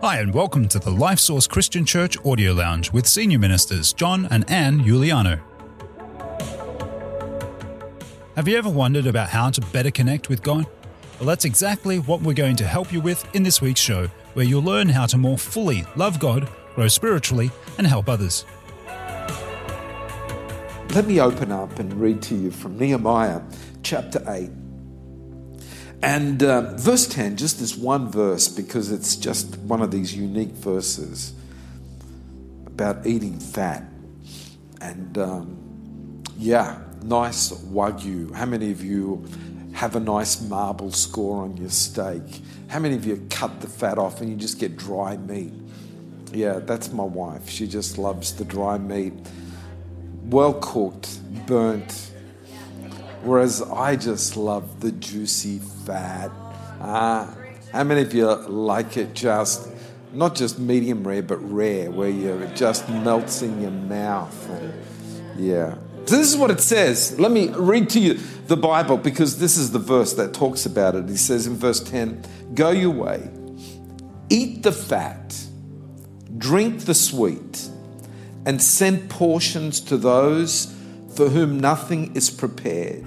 Hi, and welcome to the Life Source Christian Church Audio Lounge with Senior Ministers John and Anne Iuliano. Have you ever wondered about how to better connect with God? Well, that's exactly what we're going to help you with in this week's show, where you'll learn how to more fully love God, grow spiritually, and help others. Let me open up and read to you from Nehemiah chapter 8. And uh, verse 10, just this one verse, because it's just one of these unique verses about eating fat. And um, yeah, nice wagyu. How many of you have a nice marble score on your steak? How many of you cut the fat off and you just get dry meat? Yeah, that's my wife. She just loves the dry meat. Well cooked, burnt, Whereas I just love the juicy fat. Ah, how many of you like it just, not just medium rare, but rare, where you, it just melts in your mouth? And, yeah. So this is what it says. Let me read to you the Bible because this is the verse that talks about it. He says in verse 10 Go your way, eat the fat, drink the sweet, and send portions to those for whom nothing is prepared.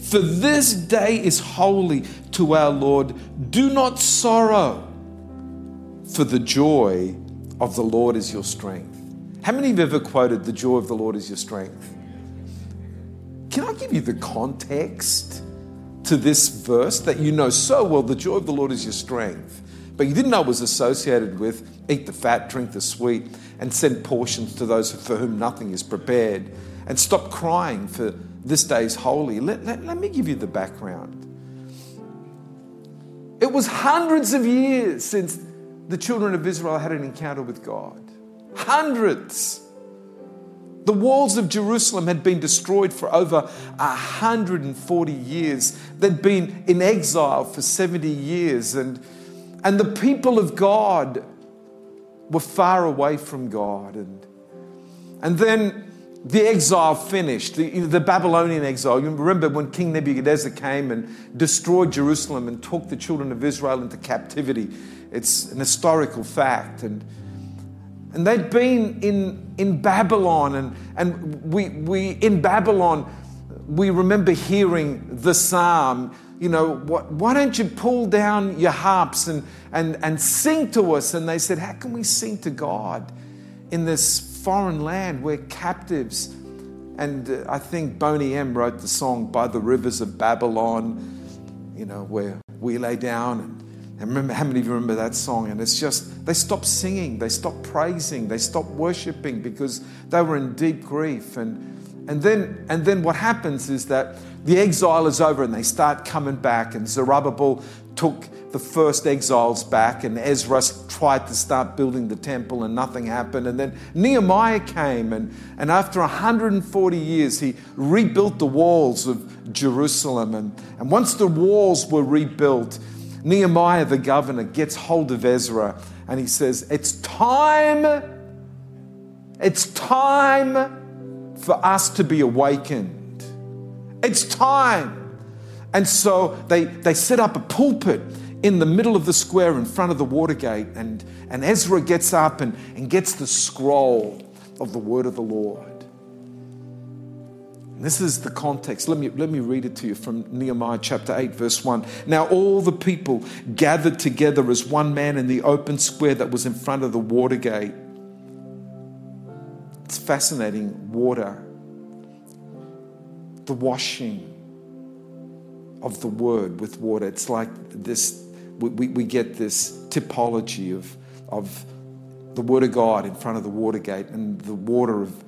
For this day is holy to our Lord. Do not sorrow, for the joy of the Lord is your strength. How many have ever quoted, The joy of the Lord is your strength? Can I give you the context to this verse that you know so well? The joy of the Lord is your strength. But you didn't know it was associated with eat the fat, drink the sweet, and send portions to those for whom nothing is prepared and stop crying for this day's holy. Let, let, let me give you the background. It was hundreds of years since the children of Israel had an encounter with God. Hundreds. The walls of Jerusalem had been destroyed for over 140 years. They'd been in exile for 70 years, and, and the people of God were far away from God. And, and then the exile finished, the, the, Babylonian exile. You remember when King Nebuchadnezzar came and destroyed Jerusalem and took the children of Israel into captivity. It's an historical fact. And, and they'd been in, in Babylon, and, and we, we, in Babylon, we remember hearing the psalm, you know, what, why don't you pull down your harps and, and, and sing to us? And they said, How can we sing to God in this foreign land. We're captives. And uh, I think Boney M wrote the song By the Rivers of Babylon, you know, where we lay down. And, remember, how many of you remember that song? And it's just, they stopped singing, they stopped praising, they stopped worshiping because they were in deep grief. And, and, then, and then what happens is that the exile is over and they start coming back. And Zerubbabel took the first exiles back, and Ezra tried to start building the temple, and nothing happened. And then Nehemiah came, and, and after 140 years, he rebuilt the walls of Jerusalem. And, and once the walls were rebuilt, Nehemiah, the governor, gets hold of Ezra and he says, It's time, it's time for us to be awakened. It's time. And so they, they set up a pulpit in the middle of the square in front of the Watergate, and, and Ezra gets up and, and gets the scroll of the word of the Lord. And this is the context. Let me, let me read it to you from Nehemiah chapter 8, verse 1. Now, all the people gathered together as one man in the open square that was in front of the Watergate. It's fascinating. Water, the washing of the word with water. It's like this we, we, get this typology of, of the Word of God in front of the Watergate, and the water of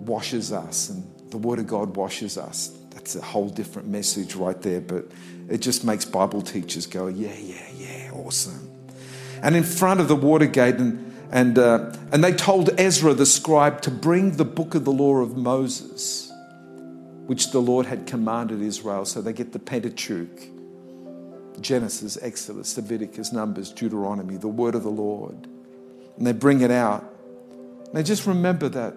washes us, and the Word of God washes us. That's a whole different message right there, but it just makes Bible teachers go, yeah, yeah, yeah, awesome. And in front of the Watergate, and and, uh, and they told Ezra the scribe to bring the book of the law of Moses, which the Lord had commanded Israel. So they get the Pentateuch Genesis, Exodus, Leviticus, Numbers, Deuteronomy, the word of the Lord. And they bring it out. Now just remember that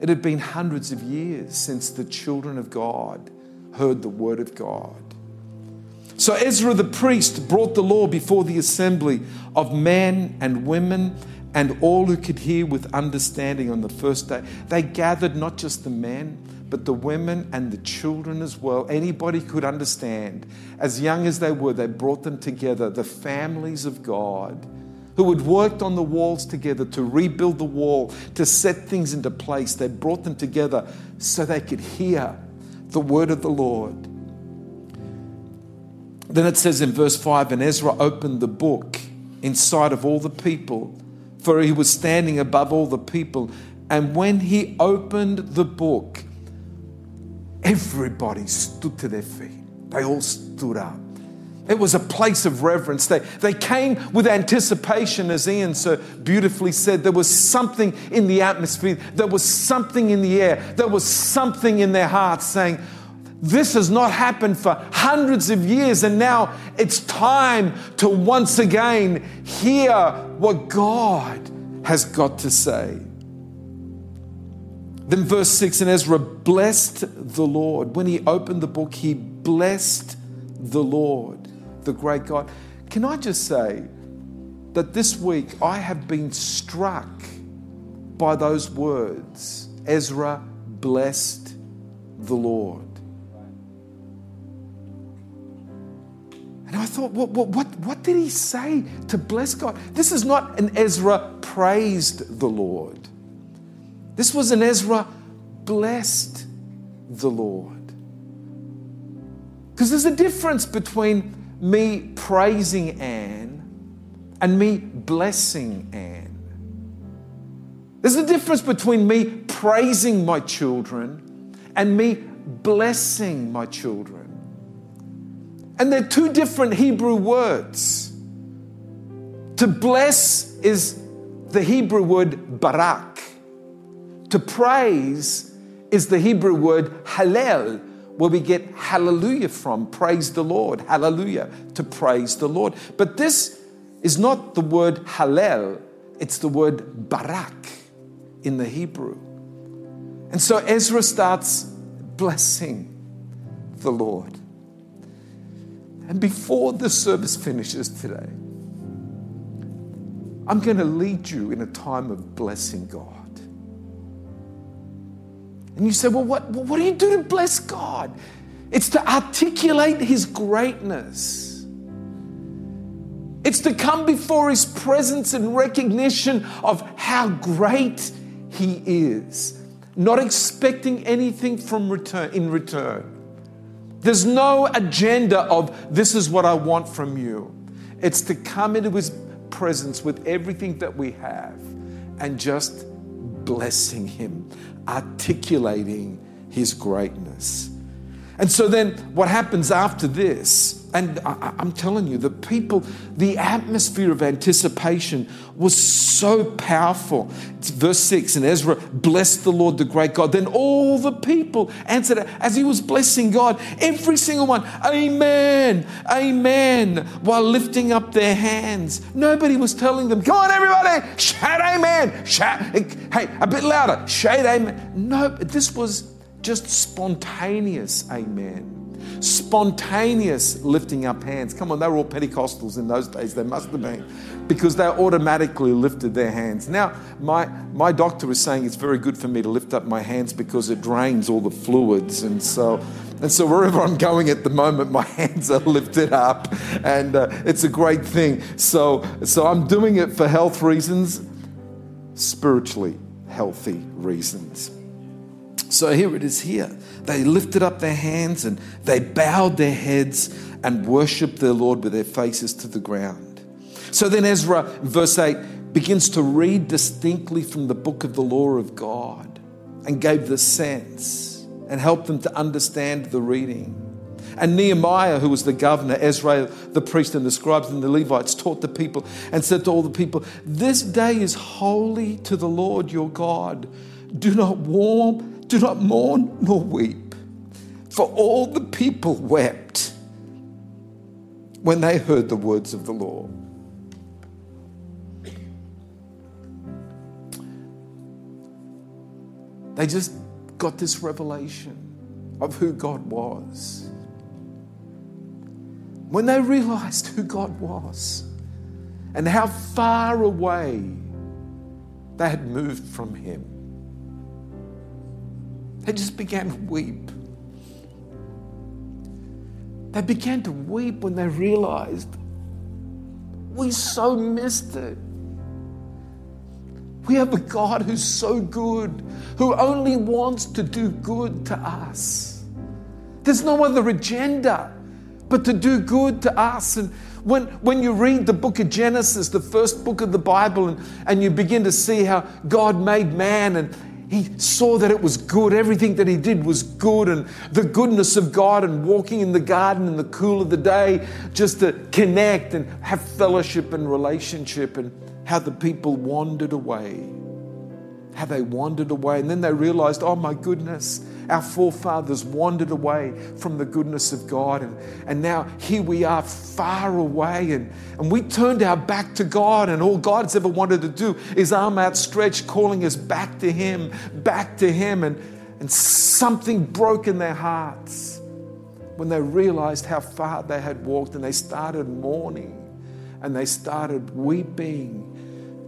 it had been hundreds of years since the children of God heard the word of God. So Ezra the priest brought the law before the assembly of men and women and all who could hear with understanding on the first day. They gathered not just the men, but the women and the children as well. Anybody could understand. As young as they were, they brought them together, the families of God who had worked on the walls together to rebuild the wall, to set things into place. They brought them together so they could hear the word of the Lord. Then it says in verse 5 And Ezra opened the book in sight of all the people, for he was standing above all the people. And when he opened the book, everybody stood to their feet. They all stood up. It was a place of reverence. They, they came with anticipation, as Ian so beautifully said. There was something in the atmosphere, there was something in the air, there was something in their hearts saying, This has not happened for hundreds of years, and now it's time to once again hear what God has got to say. Then, verse 6 and Ezra blessed the Lord. When he opened the book, he blessed the Lord the great God. Can I just say that this week I have been struck by those words Ezra blessed the Lord. And I thought, what, what, what, what did he say to bless God? This is not an Ezra praised the Lord. This was an Ezra blessed the Lord. Because there's a difference between me praising Anne and me blessing Anne. There's a difference between me praising my children and me blessing my children. And they're two different Hebrew words. To bless is the Hebrew word barak. To praise is the Hebrew word hallel, where we get hallelujah from. Praise the Lord. Hallelujah. To praise the Lord. But this is not the word hallel, it's the word barak in the Hebrew. And so Ezra starts blessing the Lord. And before the service finishes today, I'm going to lead you in a time of blessing God. And you say, well, what, what do you do to bless God? It's to articulate His greatness. It's to come before His presence in recognition of how great He is, not expecting anything from return in return. There's no agenda of this is what I want from you. It's to come into His presence with everything that we have and just blessing Him, articulating his greatness. And so then what happens after this, and I, am telling you, the people, the atmosphere of anticipation was so powerful. It's verse 6 and Ezra blessed the Lord, the great God. Then all the people answered as he was blessing God, every single one, Amen, Amen, while lifting up their hands. Nobody was telling them, Come on, everybody, shout Amen. Shout, hey, a bit louder, shout Amen. No, this was just spontaneous amen. Spontaneous lifting up hands. Come on, they were all Pentecostals in those days. They must have been because they automatically lifted their hands. Now, my, my doctor is saying it's very good for me to lift up my hands because it drains all the fluids. And so, and so wherever I'm going at the moment, my hands are lifted up and uh, it's a great thing. So, so I'm doing it for health reasons, spiritually healthy reasons. So here it is here. They lifted up their hands and they bowed their heads and worshiped their Lord with their faces to the ground. So then Ezra, verse 8, begins to read distinctly from the book of the law of God and gave the sense and helped them to understand the reading. And Nehemiah, who was the governor, Ezra, the priest, and the scribes and the Levites, taught the people and said to all the people, This day is holy to the Lord your God. Do not warm do not mourn nor weep, for all the people wept when they heard the words of the law. They just got this revelation of who God was. when they realized who God was and how far away they had moved from Him, they just began to weep. They began to weep when they realized we so missed it. We have a God who's so good, who only wants to do good to us. There's no other agenda but to do good to us. And when, when you read the book of Genesis, the first book of the Bible, and, and you begin to see how God made man and he saw that it was good. Everything that he did was good, and the goodness of God, and walking in the garden in the cool of the day, just to connect and have fellowship and relationship, and how the people wandered away. How they wandered away. And then they realized, oh my goodness, our forefathers wandered away from the goodness of God. And, and now here we are far away. And, and we turned our back to God. And all God's ever wanted to do is arm outstretched, calling us back to Him, back to Him. And, and something broke in their hearts when they realized how far they had walked and they started mourning and they started weeping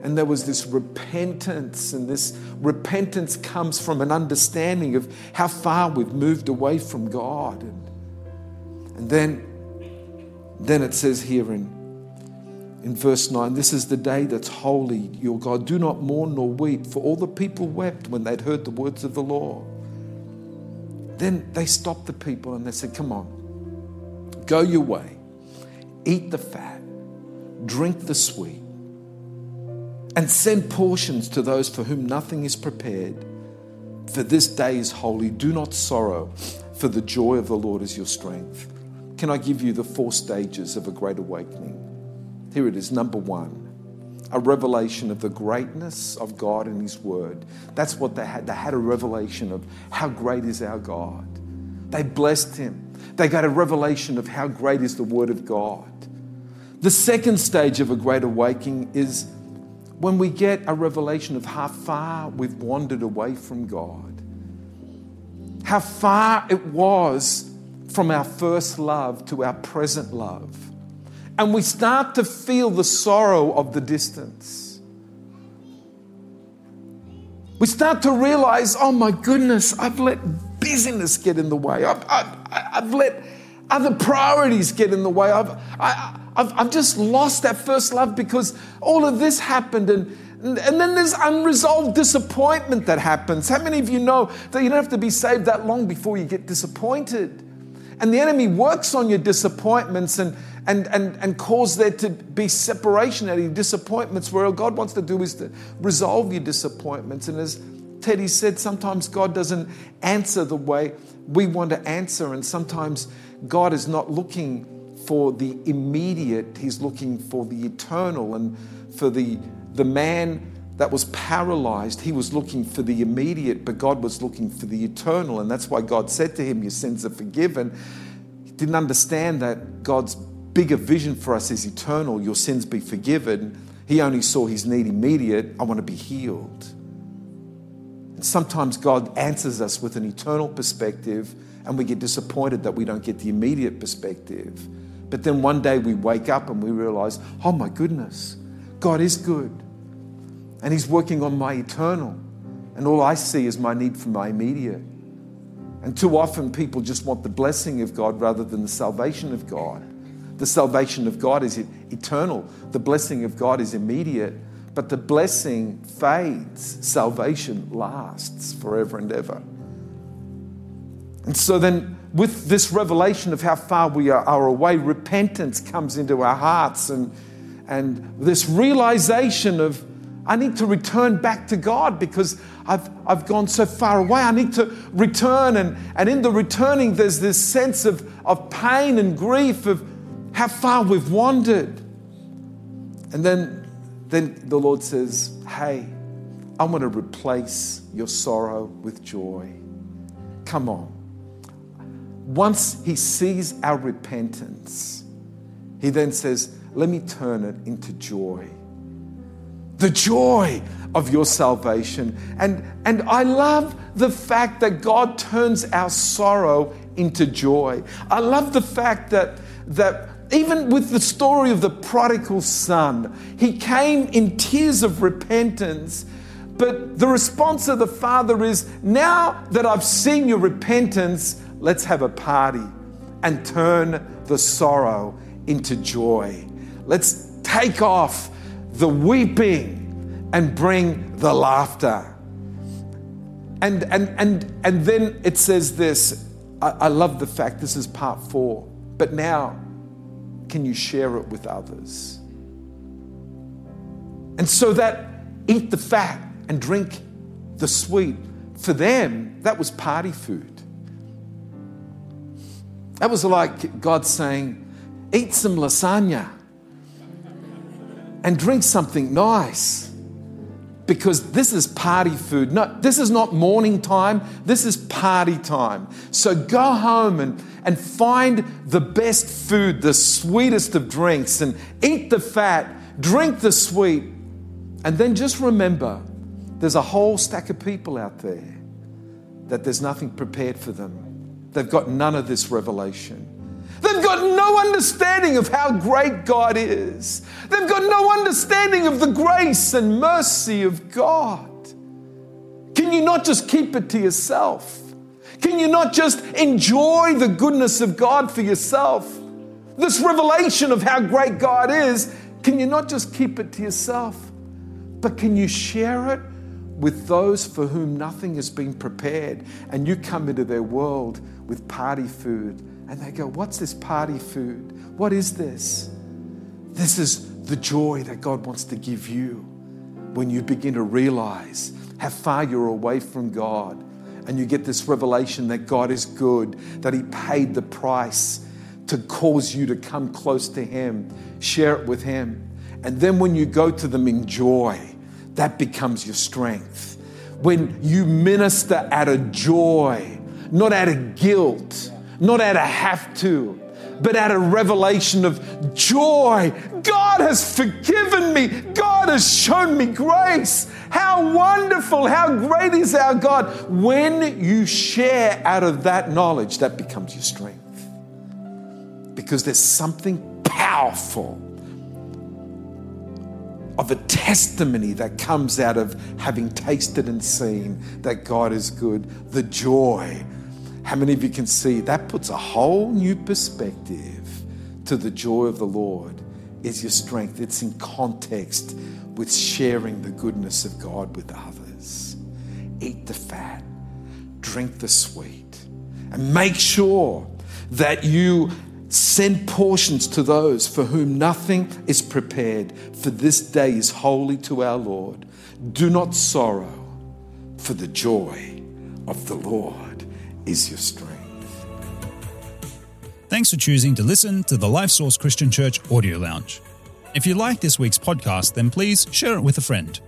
and there was this repentance, and this repentance comes from an understanding of how far we've moved away from God. And, and then, then it says here in, in verse 9, This is the day that's holy, your God. Do not mourn nor weep, for all the people wept when they'd heard the words of the law. Then they stopped the people and they said, Come on, go your way, eat the fat, drink the sweet and send portions to those for whom nothing is prepared. For this day is holy. Do not sorrow, for the joy of the Lord is your strength. Can I give you the four stages of a great awakening? Here it is. Number one, a revelation of the greatness of God and His Word. That's what they had. They had a revelation of how great is our God. They blessed Him. They got a revelation of how great is the Word of God. The second stage of a great awakening is when we get a revelation of how far we've wandered away from God, how far it was from our first love to our present love, and we start to feel the sorrow of the distance. We start to realize, oh my goodness, I've let busyness get in the way. I've, I've, I've let other priorities get in the way. I've, I, I've, I've just lost that first love because all of this happened and and then there's unresolved disappointment that happens. How many of you know that you don't have to be saved that long before you get disappointed? And the enemy works on your disappointments and, and, and, and cause there to be separation out of your disappointments, where all God wants to do is to resolve your disappointments. And as Teddy said, sometimes God doesn't answer the way we want to answer, and sometimes God is not looking for the immediate, he's looking for the eternal. And for the, the man that was paralyzed, he was looking for the immediate, but God was looking for the eternal. And that's why God said to him, Your sins are forgiven. He didn't understand that God's bigger vision for us is eternal. Your sins be forgiven. He only saw his need immediate. I want to be healed. And sometimes God answers us with an eternal perspective, and we get disappointed that we don't get the immediate perspective. But then one day we wake up and we realize, oh my goodness, God is good. And He's working on my eternal. And all I see is my need for my immediate. And too often people just want the blessing of God rather than the salvation of God. The salvation of God is eternal, the blessing of God is immediate. But the blessing fades, salvation lasts forever and ever. And so then with this revelation of how far we are, away, repentance comes into our hearts and, and this realization of, I need to return back to God because I've, I've gone so far away. I need to return. And, and in the returning, there's this sense of, of pain and grief of how far we've wandered. And then, then the Lord says, Hey, I'm going to replace your sorrow with joy. Come on once he sees our repentance, he then says, Let me turn it into joy. The joy of your salvation. And, and I love the fact that God turns our sorrow into joy. I love the fact that, that even with the story of the prodigal son, he came in tears of repentance. But the response of the father is now that I've seen your repentance, let's have a party and turn the sorrow into joy. Let's take off the weeping and bring the laughter. And, and, and, and then it says this I, I love the fact this is part four, but now can you share it with others? And so that eat the fat and drink the sweet, for them, that was party food. That was like God saying, eat some lasagna and drink something nice because this is party food. No, this is not mourning time, this is party time. So go home and, and find the best food, the sweetest of drinks, and eat the fat, drink the sweet, and then just remember there's a whole stack of people out there that there's nothing prepared for them. They've got none of this revelation. They've got no understanding of how great God is. They've got no understanding of the grace and mercy of God. Can you not just keep it to yourself? Can you not just enjoy the goodness of God for yourself? This revelation of how great God is, can you not just keep it to yourself? But can you share it with those for whom nothing has been prepared and you come into their world with party food and they go, What's this party food? What is this? This is the joy that God wants to give you when you begin to realize how far you're away from God and you get this revelation that God is good, that He paid the price to cause you to come close to Him. Share it with Him. And then when you go to them in joy, that becomes your strength. When you minister out of joy, not out of guilt not out of have to, but out of revelation of joy. God has forgiven me. God has shown me grace. How wonderful, how great is our God. When you share out of that knowledge, that becomes your strength. Because there's something powerful of a testimony that comes out of having tasted and seen that God is good, the joy how many of you can see that puts a whole new perspective to the joy of the Lord? Is your strength. It's in context with sharing the goodness of God with others. Eat the fat, drink the sweet, and make sure that you send portions to those for whom nothing is prepared, for this day is holy to our Lord. Do not sorrow, for the joy of the Lord is your strength. Thanks for choosing to listen to the Life Source Christian Church Audio Lounge. If you like this week's podcast, then please share it with a friend.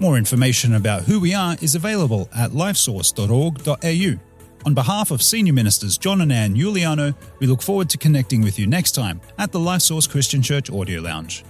More information about who we are is available at lifesource.org.au. On behalf of Senior Ministers John and Ann Iuliano, we look forward to connecting with you next time at the Life Source Christian Church Audio Lounge.